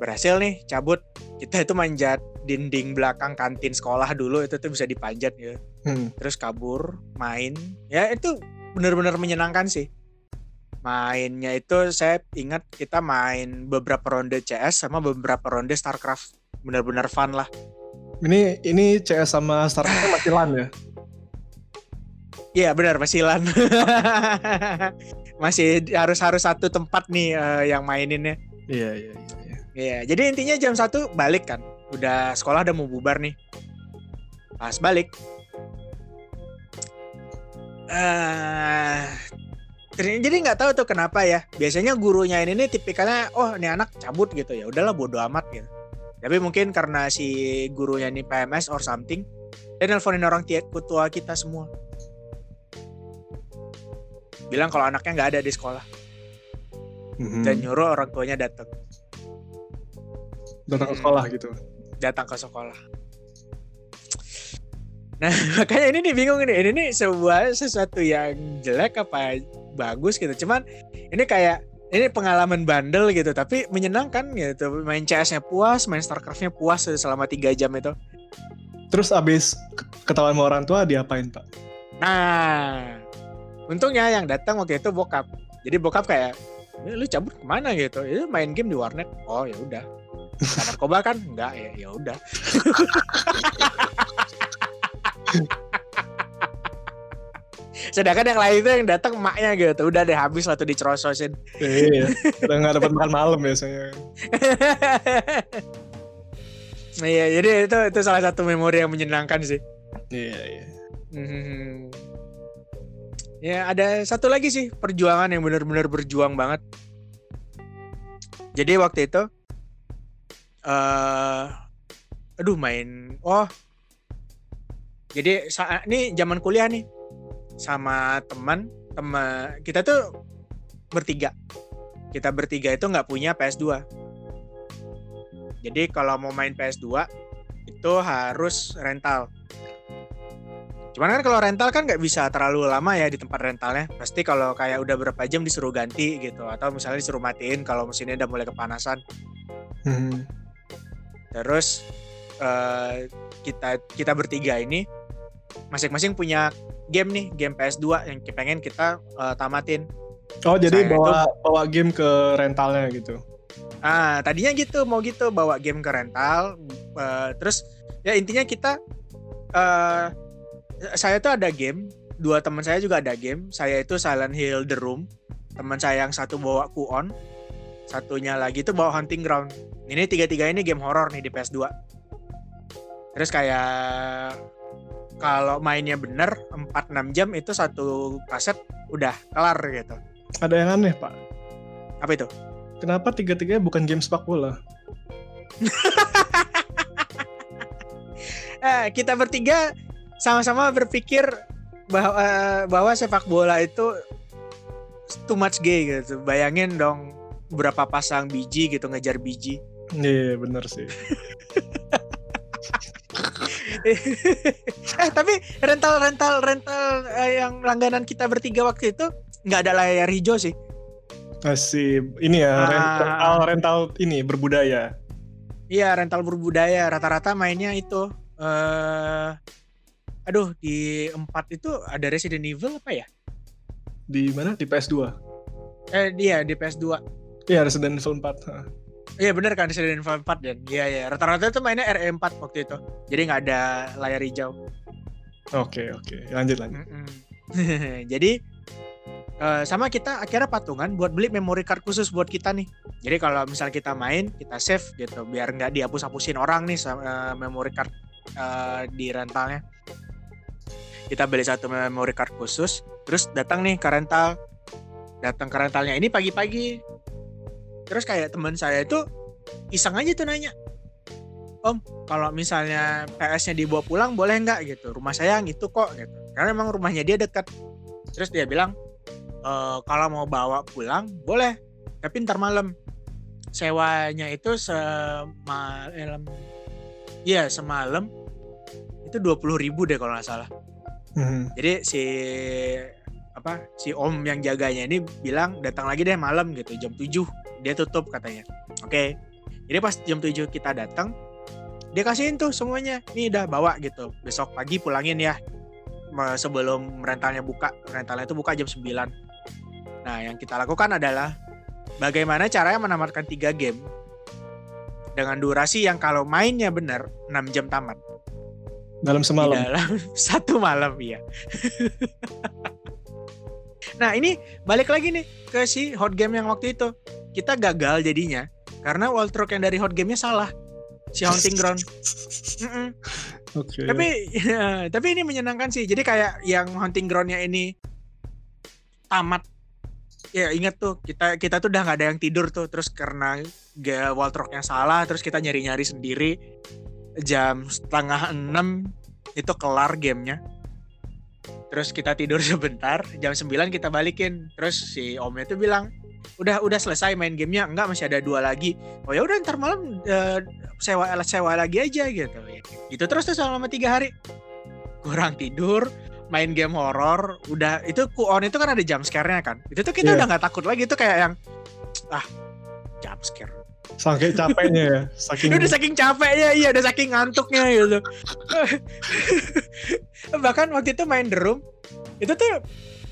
Berhasil nih cabut. Kita itu manjat dinding belakang kantin sekolah dulu itu tuh bisa dipanjat gitu. Hmm. terus kabur main. Ya itu benar-benar menyenangkan sih. Mainnya itu saya ingat kita main beberapa ronde CS sama beberapa ronde StarCraft. Benar-benar fun lah. Ini ini CS sama Starcraft masih LAN ya? Iya benar masih LAN [LAUGHS] masih harus harus satu tempat nih eh, yang maininnya. Iya, iya, iya. iya. Iya jadi intinya jam satu balik kan. Udah sekolah udah mau bubar nih. Pas balik. Eh ter- jadi nggak tahu tuh kenapa ya. Biasanya gurunya ini nih tipikalnya oh ini anak cabut gitu ya. Udahlah bodo amat gitu. Tapi mungkin karena si gurunya ini PMS or something dia nelfonin orang tua kita semua bilang kalau anaknya nggak ada di sekolah Mhm. dan nyuruh orang tuanya datang datang ke Hmm. sekolah gitu. datang ke sekolah. Nah [LAUGHS] makanya ini nih bingung nih ini nih sebuah sesuatu yang jelek apa bagus gitu. Cuman ini kayak ini pengalaman bandel gitu tapi menyenangkan gitu. Main CS-nya puas, main StarCraft-nya puas selama tiga jam itu. Terus abis ke- ketahuan sama orang tua diapain pak? Nah, untungnya yang datang waktu itu bokap. Jadi bokap kayak, "Eh, lu cabut ke mana gitu? Itu main game di warnet. Oh ya udah. Narkoba kan? Enggak ya, ya udah. [LAUGHS] Sedangkan yang lain itu yang datang emaknya gitu. Udah deh habis lah tuh dicerososin. Iya, udah nggak dapat makan malam biasanya. Iya, jadi itu itu salah satu memori yang menyenangkan sih. Iya, iya. Hmm. Ya ada satu lagi sih perjuangan yang benar-benar berjuang banget. Jadi waktu itu, eh, aduh main, oh, jadi saat ini zaman kuliah nih sama teman, teman kita tuh bertiga. Kita bertiga itu nggak punya PS2. Jadi kalau mau main PS2 itu harus rental. Cuman kan kalau rental kan nggak bisa terlalu lama ya di tempat rentalnya. Pasti kalau kayak udah berapa jam disuruh ganti gitu atau misalnya disuruh matiin kalau mesinnya udah mulai kepanasan. Hmm. Terus eh, kita kita bertiga ini masing-masing punya game nih, game PS2 yang pengen kita eh, tamatin. Oh jadi Saya bawa bawa game ke rentalnya gitu. Ah, tadinya gitu, mau gitu bawa game ke rental. eh, terus ya intinya kita eh saya tuh ada game, dua teman saya juga ada game. Saya itu Silent Hill The Room. Teman saya yang satu bawa Kuon, satunya lagi tuh bawa Hunting Ground. Ini tiga-tiga ini game horror nih di PS2. Terus kayak kalau mainnya bener 4-6 jam itu satu kaset udah kelar gitu. Ada yang aneh pak. Apa itu? Kenapa tiga-tiganya bukan game sepak bola? [LAUGHS] Eh, kita bertiga sama-sama berpikir bahwa bahwa sepak bola itu too much gay gitu. Bayangin dong berapa pasang biji gitu ngejar biji. Iya bener sih. [LAUGHS] eh tapi rental rental rental eh, yang langganan kita bertiga waktu itu nggak ada layar hijau sih. Masih ini ya Ah. rental rental ini berbudaya. Iya rental berbudaya rata-rata mainnya itu. eh aduh di empat itu ada Resident Evil apa ya? Di mana? Di PS2. Eh dia di PS2. Iya Resident Evil 4. Hah. Iya bener kan Resident Evil 4 dan iya ya rata-rata itu mainnya RE4 waktu itu. Jadi nggak ada layar hijau. Oke oke lanjut lanjut. Mm-mm. [LAUGHS] Jadi eh, sama kita akhirnya patungan buat beli memory card khusus buat kita nih. Jadi kalau misal kita main kita save gitu biar nggak dihapus-hapusin orang nih sama eh, memory card eh, di rentalnya. Kita beli satu memory card khusus, terus datang nih ke rental. Datang ke rentalnya ini pagi-pagi. Terus kayak teman saya itu iseng aja tuh nanya, Om, kalau misalnya PS-nya dibawa pulang boleh nggak gitu? Rumah saya yang itu kok gitu. Karena memang rumahnya dia dekat. Terus dia bilang, e, kalau mau bawa pulang boleh, tapi ntar malam. Sewanya itu semalam, iya semalam itu dua puluh ribu deh kalau nggak salah. Mhm. Jadi si apa si om yang jaganya ini bilang datang lagi deh malam gitu jam 7 dia tutup katanya. Oke. Jadi pas jam 7 kita datang dia kasihin tuh semuanya. Nih udah bawa gitu. Besok pagi pulangin ya. Sebelum rentalnya buka, rentalnya itu buka jam 9. Nah, yang kita lakukan adalah bagaimana caranya menamatkan tiga game dengan durasi yang kalau mainnya benar 6 jam tamat Dalam semalam. di dalam [LAUGHS] satu malam ya. nah ini balik lagi nih ke si hot game yang waktu itu kita gagal jadinya karena wall truck yang dari hot gamenya salah si hunting ground. Mm-mm. Oke. Tapi [LAUGHS] tapi ini menyenangkan sih. Jadi kayak yang hunting groundnya ini tamat. Ya ingat tuh kita kita tuh udah nggak ada yang tidur tuh terus karena ga wall trucknya salah terus kita nyari nyari sendiri jam setengah enam itu kelar gamenya. Terus kita tidur [LAUGHS] sebentar jam 9 kita balikin. Terus si omnya tuh bilang udah udah selesai main gamenya enggak masih ada dua lagi. Oh ya udah ntar malam eh, sewa sewa lagi aja gitu. Itu terus tuh selama tiga hari. Kurang tidur main game horor udah itu kuon itu kan ada jump scare-nya kan. Itu tuh kita Iya. udah nggak takut lagi itu kayak yang ah jump scare Saking capeknya ya, saking udah saking capeknya iya udah saking ngantuknya gitu [LAUGHS] bahkan waktu itu main The Room itu tuh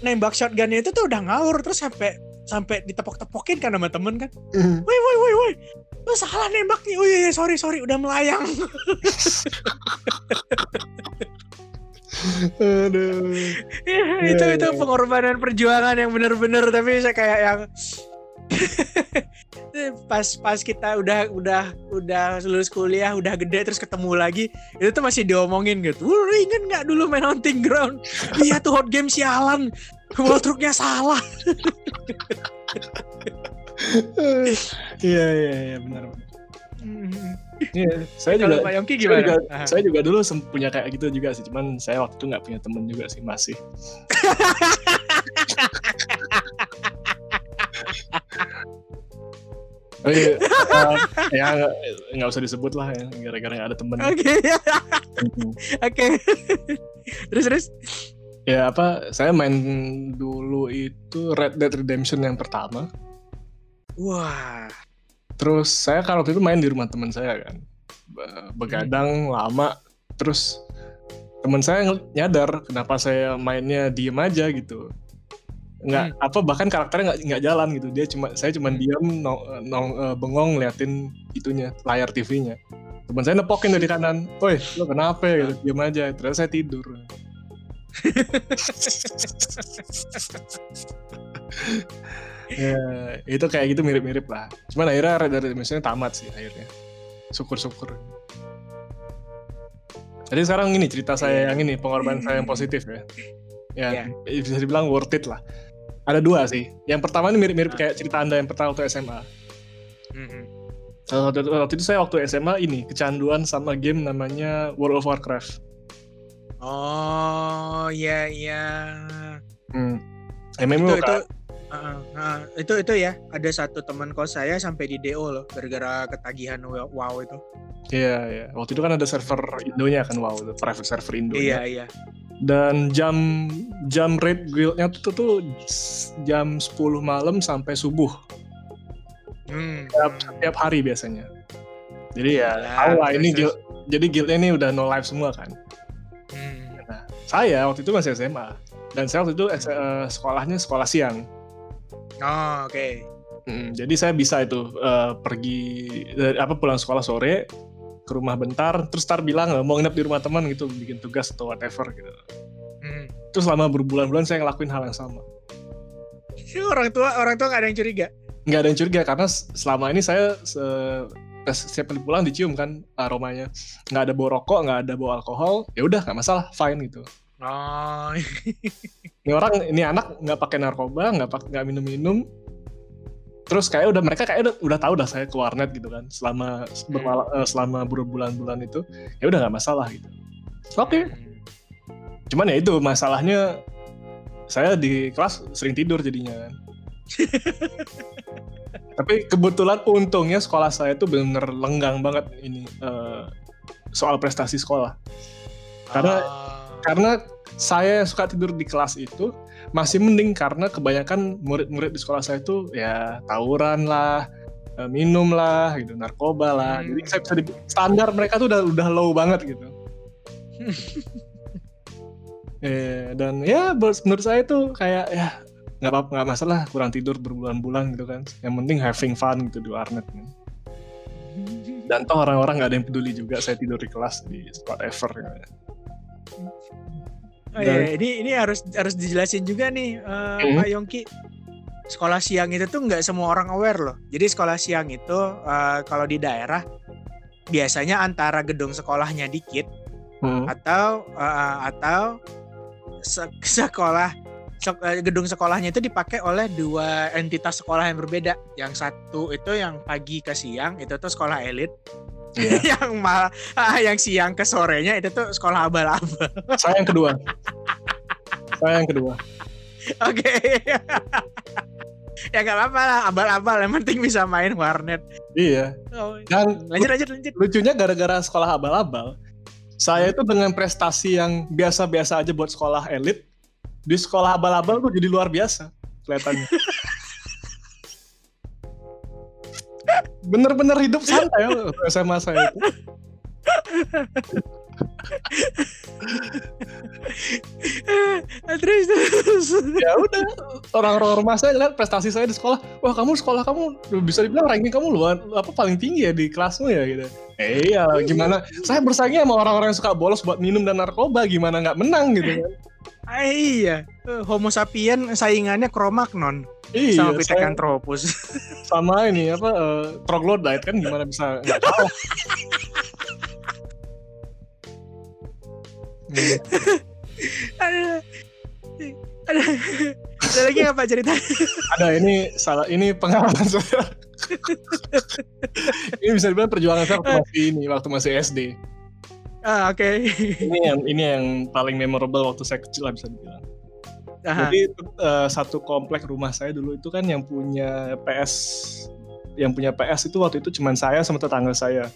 nembak shotgunnya itu tuh udah ngawur terus sampai sampai ditepok-tepokin kan sama temen kan Hmm. woi woi woi woi lu salah nembak nih oh iya iya, sorry sorry udah melayang [LAUGHS] Aduh. Iya, Iya, itu iya, itu iya. pengorbanan perjuangan yang bener-bener tapi saya kayak yang pas pas kita udah udah udah lulus kuliah udah gede terus ketemu lagi itu tuh masih diomongin gitu lu inget nggak dulu main hunting ground [LAUGHS] iya tuh hot game sialan wall truknya salah [LAUGHS] Iya iya iya benar. benar. Iya, saya juga Pak Yongki saya juga, saya juga dulu punya kayak gitu juga sih, cuman saya waktu itu nggak punya temen juga sih masih. [LAUGHS] Oh iya, eh, ya nggak- usah disebut lah ya, gara-gara ada temen. oke [LAUGHS] oke terus terus Ya apa, saya main dulu itu Red Dead Redemption yang pertama. wah Terus saya kalau itu main di rumah teman saya kan, Be- begadang lama. Terus teman saya nyadar kenapa saya mainnya diem aja gitu. Nggak apa bahkan karakternya nggak nggak jalan gitu. Dia cuma saya cuma diem no- no- eh, bengong liatin itunya layar TV-nya. Teman saya nepokin dari kanan, "Woi, lo kenapa?" gitu. Diem aja. Terus saya tidur. [LAUGHS] ya, itu kayak gitu mirip-mirip lah. Cuman akhirnya Red Dead Redemption tamat sih akhirnya. Syukur-syukur. Jadi sekarang ini cerita saya yang ini pengorbanan saya yang positif ya. Ya Iya. bisa dibilang worth it lah. Ada dua sih. Yang pertama ini mirip-mirip kayak cerita anda yang pertama waktu SMA. Mhm. Eh, Waktu, waktu itu saya waktu SMA ini kecanduan sama game namanya World of Warcraft. oh iya iya Hmm. itu MMO itu kan? uh, uh, itu itu ya ada satu teman kos saya sampai di DO loh gara-gara ketagihan wow itu Iya, iya. Waktu itu kan ada server Indonya kan, wow, itu private server Indonya. iya iya Dan jam jam raid guildnya tuh, tuh, tuh jam 10 malam sampai subuh hmm. tiap, tiap hari biasanya. Jadi ya, Gila, tahu lah terus, ini guild, jadi guildnya ini udah no live semua kan. Hmm. Nah, saya waktu itu masih SMA dan saya waktu itu eh, sekolahnya sekolah siang. oh oke Mm, jadi saya bisa itu eh, pergi dari apa pulang sekolah sore ke rumah bentar, terus tar bilang "Eh, mau nginep di rumah teman gitu, bikin tugas atau whatever gitu. Hmm. Terus selama berbulan-bulan saya ngelakuin hal yang sama. orang tua orang tua nggak ada yang curiga Nggak ada yang curiga karena selama ini saya se- setiap kali pulang dicium kan aromanya. Nggak ada bau rokok, nggak ada bau alkohol, ya udah nggak masalah, fine gitu. oh [LAUGHS] Ini orang, ini anak nggak pakai narkoba, nggak nggak minum-minum. Terus kayak udah mereka kayak udah, udah tahu dah saya ke warnet gitu kan selama bermala- eh, selama berbulan-bulan itu ya udah nggak masalah gitu. Oke, Hmm. cuman ya itu masalahnya saya di kelas sering tidur jadinya kan. [LAUGHS] Tapi kebetulan untungnya sekolah saya tuh bener-bener lenggang banget ini eh, soal prestasi sekolah. Karena- Oh. Karena saya suka tidur di kelas itu masih mending karena kebanyakan murid-murid di sekolah saya itu ya tawuran lah, eh, minum lah, gitu, narkoba lah. Hmm. Jadi saya bisa di, standar mereka tuh udah udah low banget gitu. [LAUGHS] Eh, dan ya menurut saya tuh kayak ya nggak apa nggak masalah kurang tidur berbulan-bulan gitu kan. Yang penting having fun gitu di warnet. kan. Dan toh orang-orang nggak ada yang peduli juga saya tidur di kelas di whatever. Gitu. Oh iya, ini ini harus harus dijelasin juga nih eh, Hmm. Pak Yongki. Sekolah siang itu tuh nggak semua orang aware loh. Jadi sekolah siang itu eh, kalau di daerah biasanya antara gedung sekolahnya dikit Hmm. atau eh, atau se- sekolah sek- eh, gedung sekolahnya itu dipakai oleh dua entitas sekolah yang berbeda. Yang satu itu yang pagi ke siang itu tuh sekolah elit. Iya. [LAUGHS] yang mal ah, yang siang ke sorenya itu tuh sekolah abal-abal. [LAUGHS] Saya yang kedua. Saya yang kedua. Oke. [LAUGHS] ya nggak apa-apa lah, abal-abal yang penting bisa main warnet. Iya. Oh, Dan lanjut lanjut lanjut. lucunya gara-gara sekolah abal-abal, saya itu dengan prestasi yang biasa-biasa aja buat sekolah elit, di sekolah abal-abal tuh jadi luar biasa kelihatannya. Bener-bener hidup santai loh SMA saya itu. terus terus. ya udah orang-orang rumah saya lihat prestasi saya di sekolah wah kamu sekolah kamu bisa dibilang ranking kamu luar apa paling tinggi ya di kelasmu ya gitu eh iya gimana saya bersaing sama orang-orang yang suka bolos buat minum dan narkoba gimana nggak menang gitu kan iya, Eh, Homo sapien saingannya Cro-Magnon iya sama Pithecanthropus. sama ini apa uh, troglodyte kan gimana bisa nggak Hmm. ada, ada, ada lagi Pak cerita? ada ini salah ini pengalaman saya ini bisa dibilang perjuangan saya waktu masih ini waktu masih SD Ah, oke. ini yang ini yang paling memorable waktu saya kecil lah bisa dibilang Aha. jadi eh, satu komplek rumah saya dulu itu kan yang punya PS yang punya PS itu waktu itu cuman saya sama tetangga saya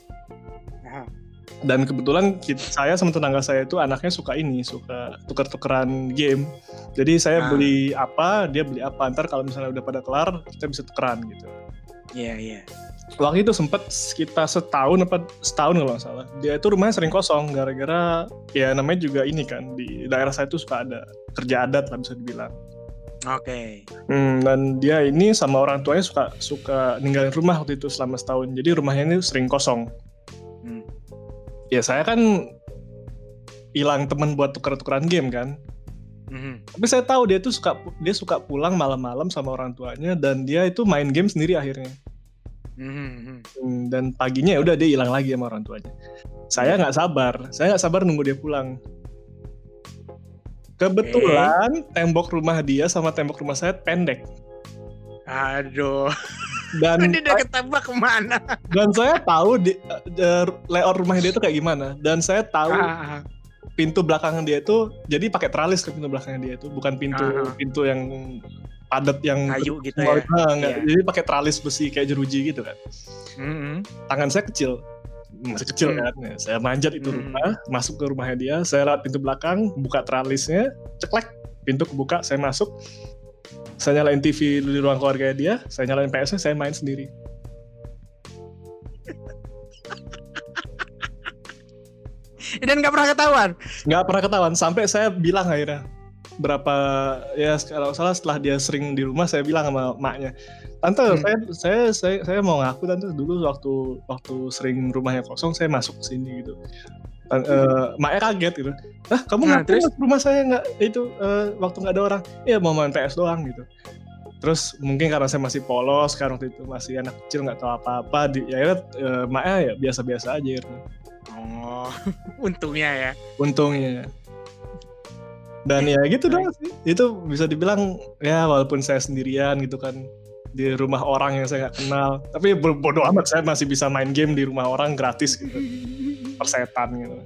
Aha. dan kebetulan kit- saya sama tetangga saya itu anaknya suka ini suka tuker-tukeran game jadi saya Ah. beli apa dia beli apa ntar kalau misalnya udah pada kelar kita bisa tukeran gitu Iya, iya. Waktu itu sempat sekitar setahun apa setahun kalau nggak salah dia itu rumahnya sering kosong gara-gara ya namanya juga ini kan di daerah saya itu suka ada kerja adat lah bisa dibilang Oke. Hmm, dan dia ini sama orang tuanya suka suka ninggalin rumah waktu itu selama setahun jadi rumahnya ini sering kosong Hmm. ya saya kan hilang temen buat tuker-tukeran game kan Mhm. tapi saya tahu dia tuh suka dia suka pulang malam-malam sama orang tuanya dan dia itu main game sendiri akhirnya. Hmm, dan paginya ya udah dia hilang lagi sama orang tuanya. Saya nggak sabar. Saya nggak sabar nunggu dia pulang. Kebetulan tembok rumah dia sama tembok rumah saya pendek. Aduh, dan [LAUGHS] dia udah ketebak ke mana? dan saya tahu di, eh, layout rumah dia itu kayak gimana. Dan saya tahu Ah, pintu belakang dia itu jadi pakai teralis ke pintu belakang dia itu bukan pintu Ah. pintu yang padat yang kayu gitu ya. nah, enggak. Iya. jadi pakai teralis besi kayak jeruji gitu kan Mhm. tangan saya kecil masih kecil Hmm. kan Ya, saya manjat itu Hmm. rumah masuk ke rumahnya dia saya lewat pintu belakang buka teralisnya ceklek pintu kebuka saya masuk saya nyalain TV di ruang keluarga dia saya nyalain PS saya main sendiri Dan nggak pernah ketahuan. nggak pernah ketahuan sampai saya bilang akhirnya berapa ya kalau salah setelah dia sering di rumah saya bilang sama maknya tante Hmm. saya, saya saya saya mau ngaku tante dulu waktu waktu sering rumahnya kosong saya masuk ke sini gitu Tan- eh, maknya kaget gitu ah kamu Nah, ngaku terus? rumah saya nggak itu eh, waktu nggak ada orang iya mau main PS doang gitu terus mungkin karena saya masih polos kan waktu itu masih anak kecil nggak tahu apa-apa di ya akhirnya, eh, maknya ya biasa-biasa aja gitu. Oh, [LAUGHS] untungnya ya. untungnya dan ya gitu doang sih. Itu bisa dibilang ya walaupun saya sendirian gitu kan di rumah orang yang saya nggak kenal. Tapi bo- bodo amat saya masih bisa main game di rumah orang gratis gitu. Persetan gitu.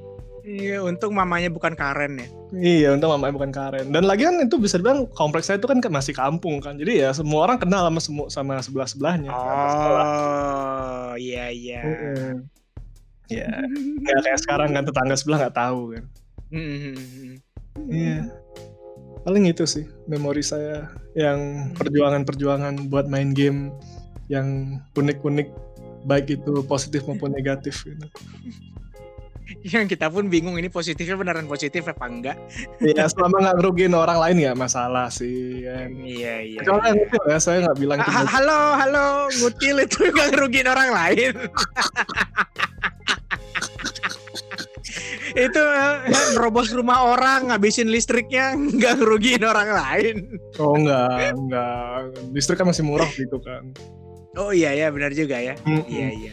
Iya, untung mamanya bukan Karen ya. iya untuk mamanya bukan Karen. Dan lagi kan itu bisa dibilang kompleks saya itu kan masih kampung kan. Jadi ya semua orang kenal sama semua sama sebelah sebelahnya Oh, iya iya. ya nggak kayak sekarang kan tetangga sebelah nggak tahu kan. Mhm. Iya. Paling itu sih memori saya yang perjuangan-perjuangan buat main game yang unik-unik baik itu positif maupun [LAUGHS] negatif gitu. [LAUGHS] Yang kita pun bingung ini positifnya beneran positif apa enggak. Iya [LAUGHS] selama nggak ngerugiin orang lain nggak masalah sih. Kan. Iya iya. Kecuali yang itu ya saya nggak bilang. Ha- halo halo ngutil itu nggak ngerugiin orang lain. Itu eh, nerobos rumah orang ngabisin listriknya nggak ngerugiin orang lain. Oh nggak nggak listrik kan masih murah gitu kan. Oh iya ya benar juga ya. Mm-mm. Iya iya. iya.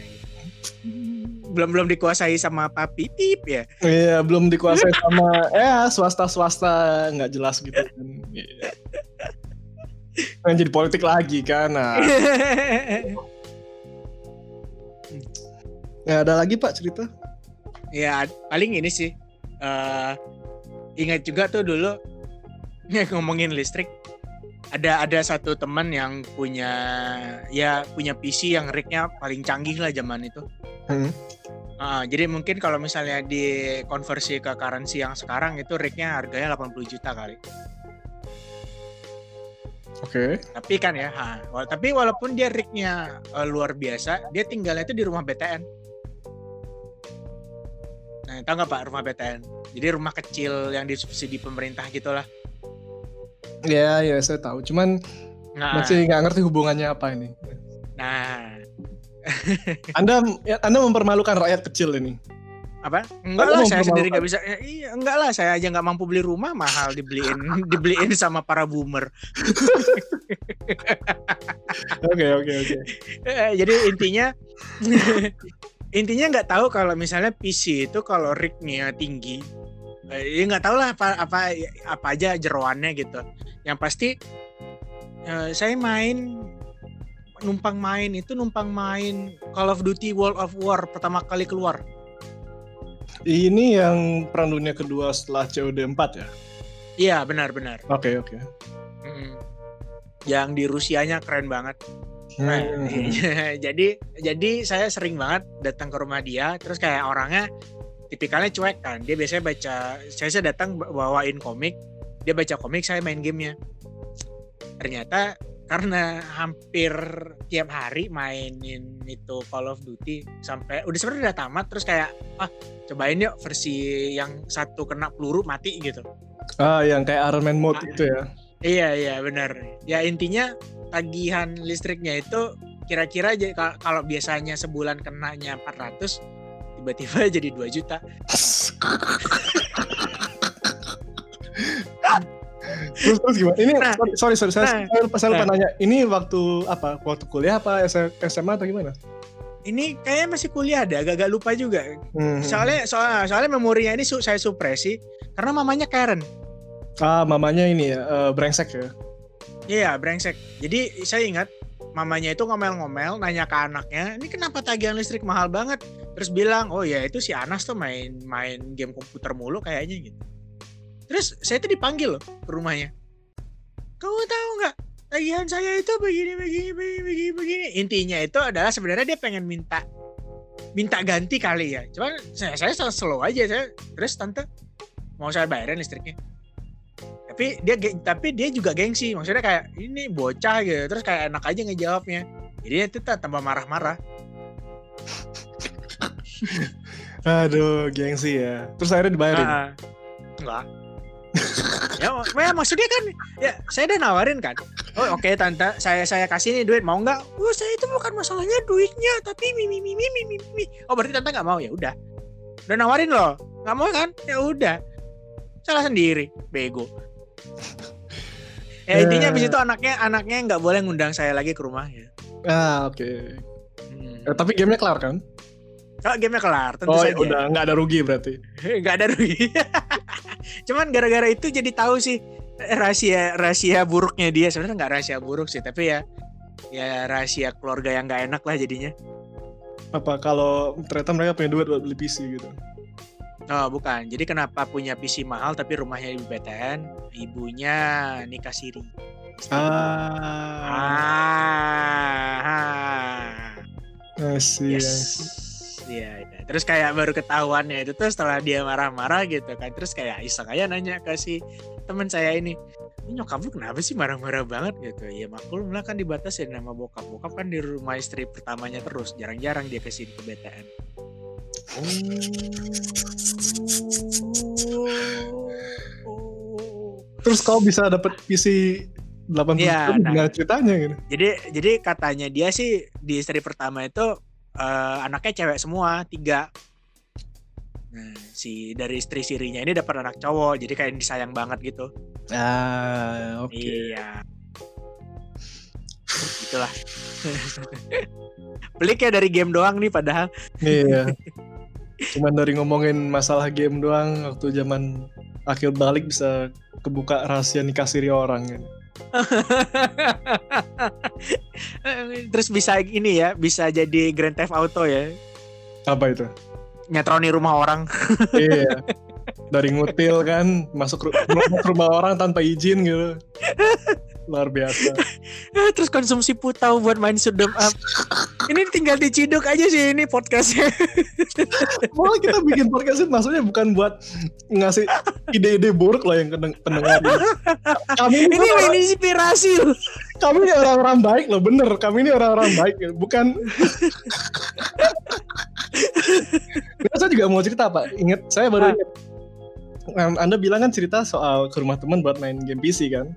Belum belum dikuasai sama papi pip ya. Iya belum dikuasai sama [LAUGHS] ya swasta swasta nggak jelas gitu kan. Iya. Kan jadi politik lagi kan. Nah, ya [LAUGHS] ada lagi Pak cerita? Ya paling ini sih. eh ingat juga tuh dulu [LAUGHS] ngomongin listrik. Ada ada satu teman yang punya ya punya PC yang rignya paling canggih lah zaman itu. Hmm. Ah, jadi mungkin kalau misalnya dikonversi ke currency yang sekarang itu rignya harganya 80 juta kali. Oke. Tapi kan ya, ha, tapi walaupun dia rignya eh, luar biasa, dia tinggalnya itu di rumah BTN. Nah, tahu nggak Pak rumah BTN? Jadi rumah kecil yang disubsidi pemerintah gitulah. Ya, ya saya tahu. Cuman Nah, masih nggak ngerti hubungannya apa ini. nah, [LAUGHS] Anda Anda mempermalukan rakyat kecil ini. apa? Enggak lah, saya sendiri nggak bisa. eh, iya, enggak lah, saya aja nggak mampu beli rumah mahal dibeliin, [LAUGHS] dibeliin sama para boomer. [LAUGHS] Oke, oke, oke. Eh, jadi intinya intinya nggak tahu kalau misalnya PC itu kalau rignya tinggi eh, ya nggak tahu lah apa apa apa aja jeroannya gitu yang pasti eh, saya main numpang main itu numpang main Call of Duty World of War pertama kali keluar Ini yang perang dunia kedua setelah COD 4 ya? iya benar-benar Oke, oke. Mm-mm. yang di Rusianya keren banget Hmm. [LAUGHS] jadi jadi saya sering banget datang ke rumah dia terus kayak orangnya tipikalnya cuek kan dia biasanya baca saya saya datang bawain komik dia baca komik saya main gamenya ternyata karena hampir tiap hari mainin itu Call of Duty sampai udah sebenarnya udah tamat terus kayak ah cobain yuk versi yang satu kena peluru mati gitu Ah, yang kayak Iron Man mode Ah. itu ya. Iya iya benar. Ya intinya tagihan listriknya itu kira-kira kalau biasanya sebulan kenanya 400 tiba-tiba [LAUGHS] jadi 2 juta. terus terus gimana? Ini Nah, sorry sorry, sorry saya, nah, saya, saya lupa nah. nanya. Ini waktu apa? Waktu kuliah apa SMA atau gimana? Ini kayaknya masih kuliah ada, agak-agak lupa juga. Hmm. Soalnya soal, soalnya memorinya ini su- saya supresi karena mamanya Karen. Ah, mamanya ini ya, eh, brengsek ya. Iya, brengsek. Jadi saya ingat mamanya itu ngomel-ngomel nanya ke anaknya, "Ini kenapa tagihan listrik mahal banget?" Terus bilang, "Oh ya, itu si Anas tuh main main game komputer mulu kayaknya gitu." Terus saya tuh dipanggil loh ke rumahnya. "Kamu tahu nggak? Tagihan saya itu begini begini begini begini begini." Intinya itu adalah sebenarnya dia pengen minta minta ganti kali ya. Cuman saya saya slow aja saya. Terus tante mau saya bayarin listriknya tapi dia tapi dia juga gengsi. Maksudnya kayak ini bocah gitu. Terus kayak enak aja ngejawabnya. Jadi itu tuh tambah marah-marah. [LAUGHS] Aduh, gengsi ya. Terus akhirnya dibayarin. Ah, enggak. Ya, mak- ya maksudnya kan ya saya udah nawarin kan. Oh oke tante saya saya kasih nih duit. Mau nggak oh saya itu bukan masalahnya duitnya tapi mimi mimi mimi mimi oh berarti tante nggak mau? Ya udah. Udah nawarin loh. Nggak mau kan? Ya udah. Salah sendiri. Bego [LAUGHS] ya intinya abis itu anaknya anaknya nggak boleh ngundang saya lagi ke rumah ya Ah, oke. Hmm. Eh, tapi gamenya kelar kan? Kalau gamenya kelar, tentu Oh, ya saja. udah nggak ada rugi berarti. [LAUGHS] Nggak ada rugi. [LAUGHS] Cuman gara-gara itu jadi tahu sih eh, rahasia rahasia buruknya dia. Sebenarnya nggak rahasia buruk sih, tapi ya ya rahasia keluarga yang nggak enak lah jadinya. Apa kalau ternyata mereka punya duit buat beli PC gitu? Oh bukan. Jadi kenapa punya PC mahal tapi rumahnya di BTN? Ibunya nikah siri. Ah, Ah. See. Yes. Iya, iya. Terus kayak baru ketahuannya itu tuh setelah dia marah-marah gitu kan. Terus kayak iseng aja nanya ke si teman saya ini. Ini nyokap lu kenapa sih marah-marah banget gitu? Ya maklum lah kan dibatasin nama bokap. Bokap kan di rumah istri pertamanya terus. Jarang-jarang dia ke sini ke BTN. Oh. Terus kau bisa dapat PC 80 Iya, juta nah. ceritanya gitu? Jadi jadi katanya dia sih di istri pertama itu eh, anaknya cewek semua tiga. Nah, si dari istri sirinya ini dapat anak cowok, jadi kayak disayang banget gitu. Ah, oke. Iya. Itulah. [LAUGHS] Pelik ya dari game doang nih padahal. Iya. [LAUGHS] Cuman dari ngomongin masalah game doang waktu zaman akhir balik bisa kebuka rahasia nikah siri orang gitu. [LAUGHS] Terus bisa ini ya, bisa jadi Grand Theft Auto ya. Apa itu? Nyetroni rumah orang. [LAUGHS] iya. Dari ngutil kan masuk rumah orang tanpa izin gitu. [LAUGHS] luar biasa [LAUGHS] terus konsumsi putau buat main sudem up ini tinggal diciduk aja sih ini podcastnya [LAUGHS] Malah kita bikin podcast itu maksudnya bukan buat ngasih ide-ide buruk lah yang pendengar ini. Kami ini, ini orang- inspirasi loh kami ini orang-orang baik loh, bener. Kami ini orang-orang baik, bukan. Nah, saya juga mau cerita pak. Ingat, saya baru ingat. Nah, Anda bilang kan cerita soal ke rumah teman buat main game PC kan?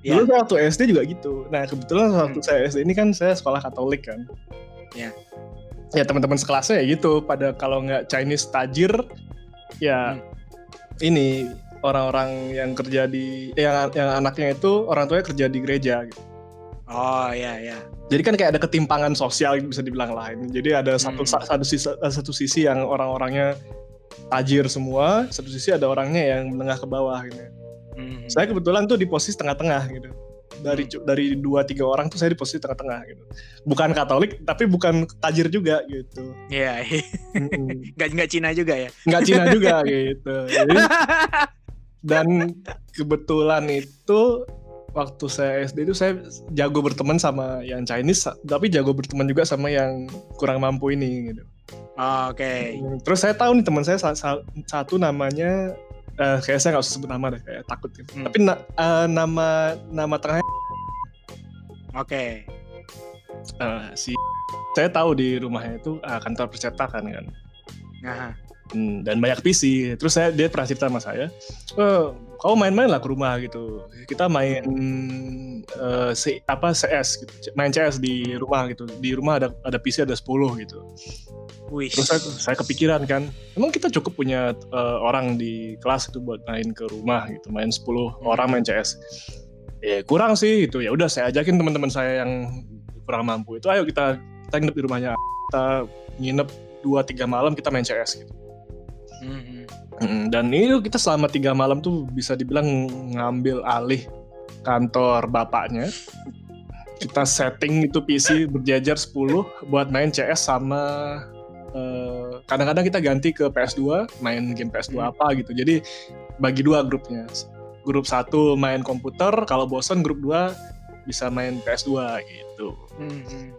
Ya. Dulu saya waktu SD juga gitu. Nah kebetulan waktu Hmm. saya SD ini kan saya sekolah Katolik kan. Ya. Ya teman-teman sekelasnya ya gitu. Pada kalau nggak Chinese tajir, ya Hmm. ini orang-orang yang kerja di yang yang anaknya itu orang tuanya kerja di gereja. Gitu. oh ya ya Jadi kan kayak ada ketimpangan sosial gitu bisa dibilang lain. Jadi ada satu Hmm. satu sisi satu sisi yang orang-orangnya tajir semua, satu sisi ada orangnya yang menengah ke bawah gitu. Hmm. Saya kebetulan tuh di posisi tengah-tengah gitu. Dari Hmm. dari dua tiga orang tuh saya di posisi tengah-tengah gitu. Bukan Katolik tapi bukan tajir juga gitu. Iya, iya. Mm-mm. [LAUGHS] nggak nggak Cina juga ya. Nggak Cina [LAUGHS] juga gitu. Jadi, dan kebetulan itu waktu saya SD itu saya jago berteman sama yang Chinese tapi jago berteman juga sama yang kurang mampu ini gitu. Oh, Oke. Hmm, Terus saya tahu nih teman saya sa- sa- satu namanya eh kayak saya nggak usah sebut nama deh kayak takut gitu. Hmm. Tapi na- eh, nama nama tengahnya Oke. eh, si saya tahu di rumahnya itu eh, kantor percetakan kan. Nah, Hmm, dan banyak PC. Terus saya dia pernah cerita sama saya, "Eh, kau main-main lah ke rumah gitu. Kita main eh, si apa CS gitu. Main CS di rumah gitu. Di rumah ada ada PC ada 10 gitu. wih. Terus saya, saya kepikiran kan, emang kita cukup punya eh, orang di kelas itu buat main ke rumah gitu, main 10 orang main CS. Ya kurang sih gitu. Ya udah saya ajakin teman-teman saya yang kurang mampu itu, ayo kita kita nginep di rumahnya. Kita nginep 2 3 malam kita main CS gitu. Mhm. Mm, Dan itu kita selama tiga malam tuh bisa dibilang ngambil alih kantor bapaknya. Kita setting itu PC berjajar 10 buat main CS sama eh, kadang-kadang kita ganti ke PS2, main game PS2 Hmm. apa gitu. Jadi bagi dua grupnya. Grup satu main komputer, kalau bosan grup 2 bisa main PS2 gitu. Mhm.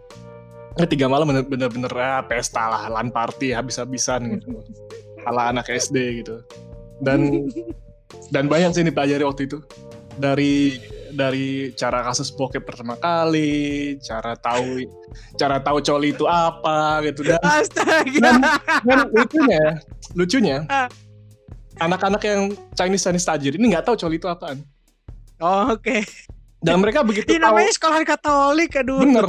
Nah, tiga malam bener- bener-bener ya, pesta lah, LAN party habis-habisan gitu. [LAUGHS] Ala anak SD gitu. Dan [LAUGHS] dan banyak sih dipelajari waktu itu. Dari dari cara kasus bokep pertama kali, cara tahu cara tahu coli itu apa gitu dan, Astaga. dan lucunya lucunya Ah. anak-anak yang Chinese Chinese tajir ini nggak tahu coli itu apaan. Oh, Oke. Dan mereka begitu Ini tahu namanya sekolah Katolik, aduh. bener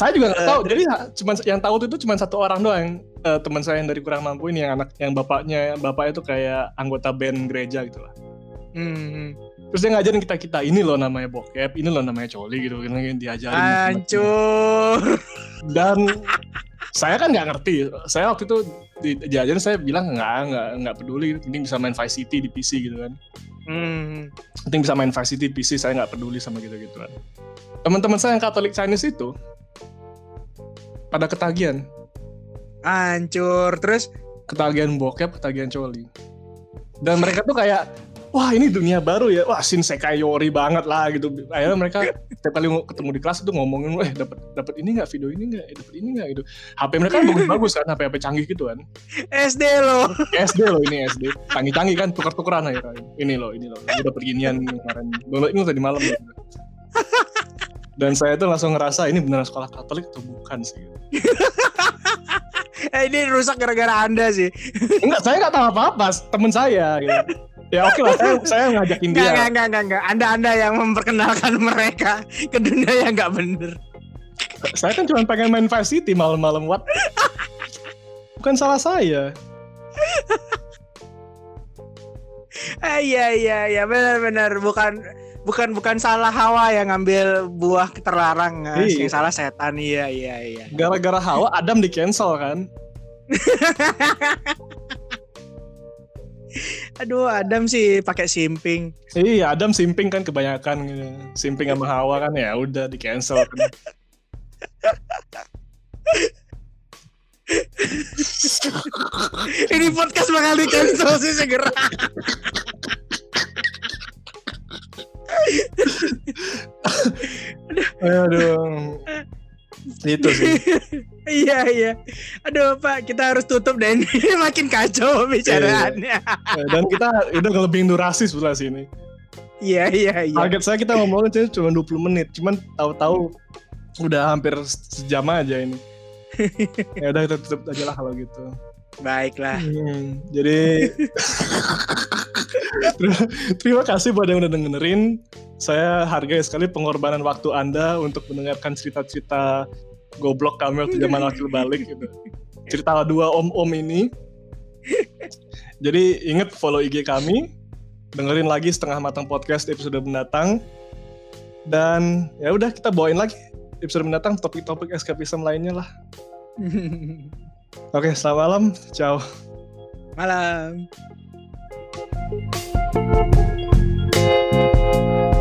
saya juga nggak tahu. jadi cuma yang tahu itu cuma satu orang doang. Eh, teman saya yang dari kurang mampu ini yang anak yang bapaknya bapaknya itu kayak anggota band gereja gitu lah. Mhm. terus dia ngajarin kita kita ini loh namanya bokep ini loh namanya coli gitu kan diajarin. Hancur. dan saya kan nggak ngerti. Saya waktu itu di- diajarin saya bilang nggak nggak nggak peduli penting bisa main Vice City di PC gitu kan. Mhm. penting bisa main Vice City di PC saya nggak peduli sama gitu gituan teman-teman saya yang Katolik Chinese itu pada ketagihan Hancur. Terus ketagihan bokep, ketagihan coli. Dan mereka tuh kayak, wah ini dunia baru ya, wah Shinsekai Yori banget lah gitu. Akhirnya mereka setiap kali ketemu di kelas itu ngomongin, eh dapat dapat ini nggak video ini nggak, eh, dapat ini nggak gitu. HP mereka kan bagus-bagus kan, HP HP canggih gitu kan. SD loh. SD loh ini SD, canggih-canggih kan, tuker-tukeran akhirnya. Ini loh, ini loh, gue dapet ginian kemarin. Baru ini tadi malam. Gitu. [LAUGHS] Dan saya tuh langsung ngerasa ini beneran sekolah Katolik atau bukan sih. [LAUGHS] Eh, ini rusak gara-gara Anda sih. [LAUGHS] Enggak, saya nggak tahu apa-apa, temen saya gitu. Ya oke lah, saya, saya ngajakin dia. enggak, enggak, enggak, enggak. Anda Anda yang memperkenalkan [LAUGHS] mereka ke dunia yang enggak bener. Saya kan cuma pengen main Vice City malam-malam what? Bukan salah saya. Eh, iya, iya, iya, benar-benar bukan bukan bukan salah Hawa yang ngambil buah terlarang, Mas. Iya. yang salah setan. Iya, iya, iya. Gara-gara Hawa Adam di cancel kan? [LAUGHS] Aduh, Adam sih pakai simping. Iya, Adam simping kan kebanyakan gitu. Simping sama Hawa kan ya udah di cancel kan. [LAUGHS] Ini podcast bakal di cancel sih segera. [LAUGHS] Aduh. Itu sih. iya iya. Aduh Pak, kita harus tutup dan makin kacau bicaraannya. Ya, Dan kita udah ngelebihin durasi sebelah sini. Iya iya iya. Target saya kita ngomongin cuma 20 menit, cuman tahu-tahu udah hampir sejam aja ini. ya udah kita tutup aja lah kalau gitu. Baiklah. Hmm, jadi [LAUGHS] terima, kasih buat yang udah dengerin. Saya hargai sekali pengorbanan waktu Anda untuk mendengarkan cerita-cerita goblok kami waktu zaman wakil balik gitu. Cerita dua om-om ini. Jadi inget follow IG kami, dengerin lagi setengah matang podcast episode mendatang. Dan ya udah kita bawain lagi episode mendatang topik-topik eskapisme lainnya lah. [LAUGHS] Oke, selamat malam. Ciao. Malam. Thank you.